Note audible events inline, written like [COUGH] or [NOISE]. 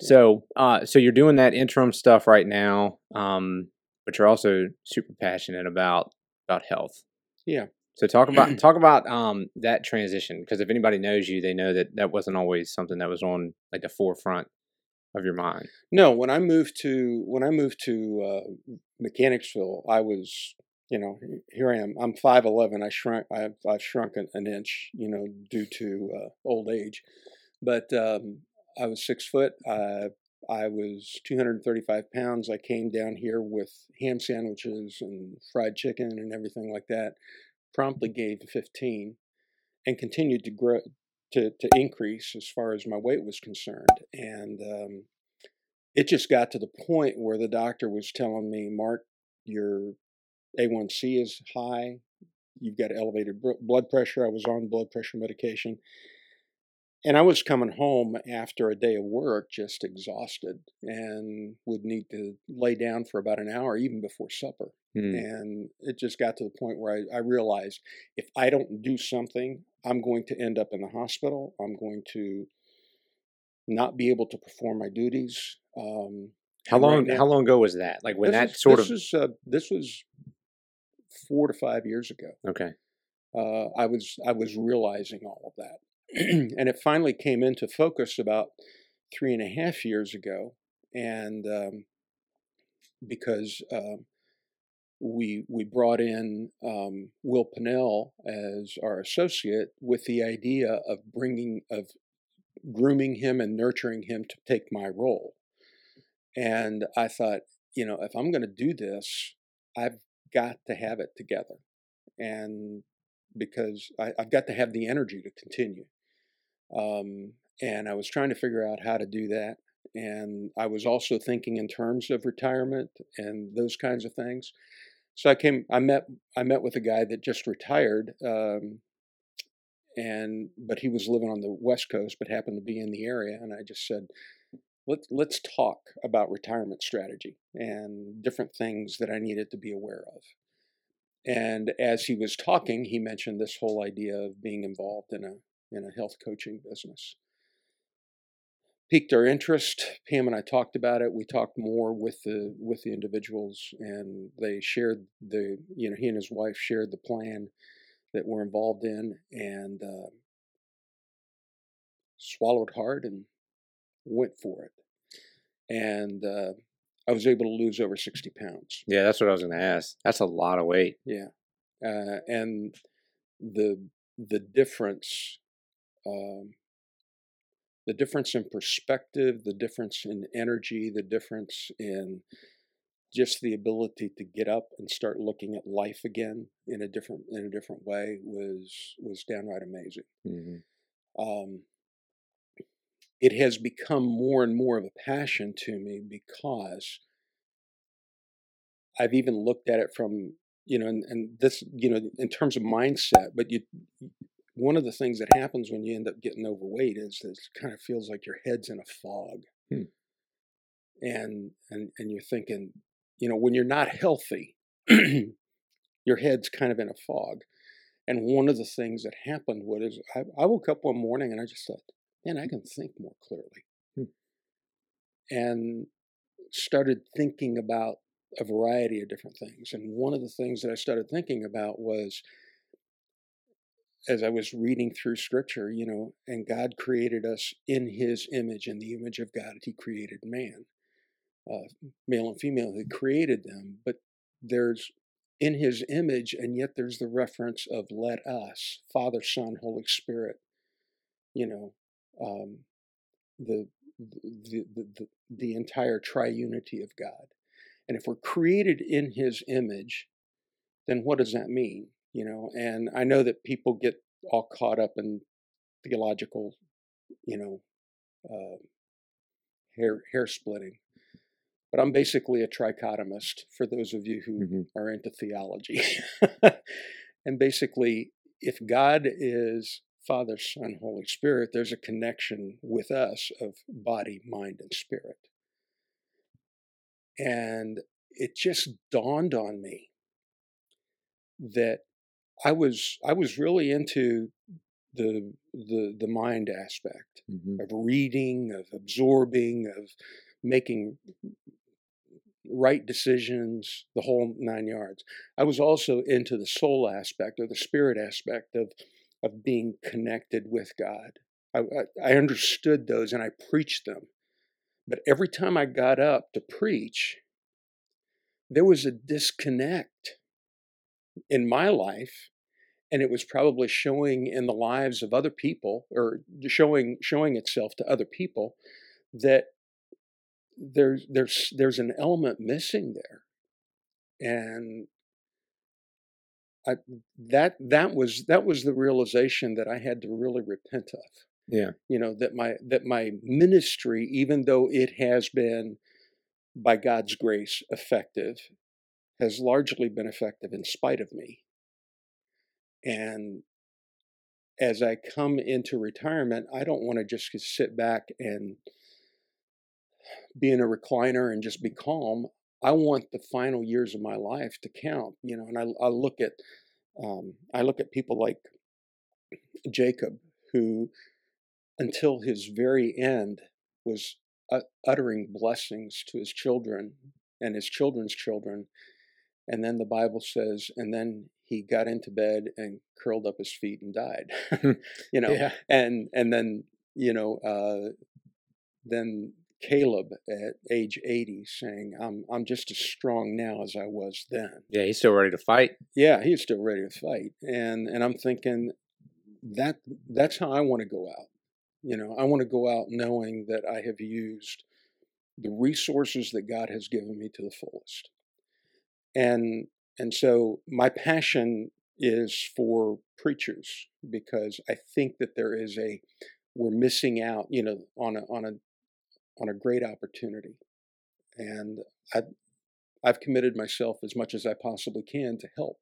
So, uh, so you're doing that interim stuff right now, um, but you're also super passionate about about health. Yeah. So talk about [CLEARS THROAT] talk about um that transition because if anybody knows you, they know that that wasn't always something that was on like the forefront of your mind. No, when I moved to when I moved to uh, Mechanicsville, I was you know here I am. I'm five eleven. I shrunk. I've I've shrunk an, an inch. You know due to uh, old age, but um, I was six foot. Uh, I was 235 pounds. I came down here with ham sandwiches and fried chicken and everything like that. Promptly gained 15 and continued to grow to, to increase as far as my weight was concerned. And um, it just got to the point where the doctor was telling me, Mark, your A1C is high. You've got elevated blood pressure. I was on blood pressure medication. And I was coming home after a day of work just exhausted and would need to lay down for about an hour, even before supper. Mm. And it just got to the point where I, I, realized if I don't do something, I'm going to end up in the hospital. I'm going to not be able to perform my duties. Um, how long? Right now, how long ago was that? Like when that sort this of was, uh, this was four to five years ago. Okay. Uh, I was I was realizing all of that. [CLEARS THROAT] and it finally came into focus about three and a half years ago, and um, because um, we we brought in um, Will Pinnell as our associate with the idea of bringing of grooming him and nurturing him to take my role, and I thought, you know, if I'm going to do this, I've got to have it together, and because I, have got to have the energy to continue. Um, and I was trying to figure out how to do that. And I was also thinking in terms of retirement and those kinds of things. So I came, I met, I met with a guy that just retired, um, and but he was living on the West Coast, but happened to be in the area. And I just said, let's let's talk about retirement strategy and different things that I needed to be aware of. And as he was talking, he mentioned this whole idea of being involved in a in a health coaching business. Piqued our interest. Pam and I talked about it. We talked more with the with the individuals, and they shared the you know he and his wife shared the plan that we're involved in, and uh, swallowed hard and went for it. And uh, I was able to lose over sixty pounds. Yeah, that's what I was going to ask. That's a lot of weight. Yeah, uh, and the the difference um, the difference in perspective, the difference in energy, the difference in just the ability to get up and start looking at life again in a different in a different way was was downright amazing. Mm-hmm. Um, it has become more and more of a passion to me because I've even looked at it from you know, and, and this you know in terms of mindset, but you one of the things that happens when you end up getting overweight is that it kind of feels like your head's in a fog. Hmm. And and and you're thinking, you know, when you're not healthy, [CLEARS THROAT] your head's kind of in a fog. And one of the things that happened was I, I woke up one morning and I just thought, man, I can think more clearly. Hmm. And started thinking about a variety of different things. And one of the things that I started thinking about was as I was reading through scripture, you know, and God created us in his image, in the image of God, he created man, uh, male and female, he created them. But there's in his image, and yet there's the reference of let us, Father, Son, Holy Spirit, you know, um, the, the, the, the, the entire triunity of God. And if we're created in his image, then what does that mean? You know and i know that people get all caught up in theological you know uh, hair hair splitting but i'm basically a trichotomist for those of you who mm-hmm. are into theology [LAUGHS] and basically if god is father son holy spirit there's a connection with us of body mind and spirit and it just dawned on me that I was I was really into the the the mind aspect Mhm. of reading, of absorbing, of making right decisions, the whole nine yards. I was also into the soul aspect or the spirit aspect of of being connected with God. I, I, I understood those and I preached them. But every time I got up to preach, there was a disconnect in my life and it was probably showing in the lives of other people or showing showing itself to other people that there's there's there's an element missing there and I, that that was that was the realization that I had to really repent of Yeah. you know that my that my ministry even though it has been by God's grace effective has largely been effective in spite of me and as I come into retirement I don't want to just sit back and be in a recliner and just be calm I want the final years of my life to count you know and I, I look at um, I look at people like Jacob who until his very end was uh, uttering blessings to his children and his children's children. And then the Bible says, and then he got into bed and curled up his feet and died. [LAUGHS] you know, Yeah. and and then you know, uh, then Caleb at age eighty saying, "I'm I'm just as strong now as I was then." Yeah. He's still ready to fight. Yeah, he's still ready to fight, and and I'm thinking that that's how I want to go out. You know, I want to go out knowing that I have used the resources that God has given me to the fullest, and and so my passion is for preachers because I think that there is a we're missing out, you know, on a on a on a great opportunity, and I I've committed myself as much as I possibly can to help.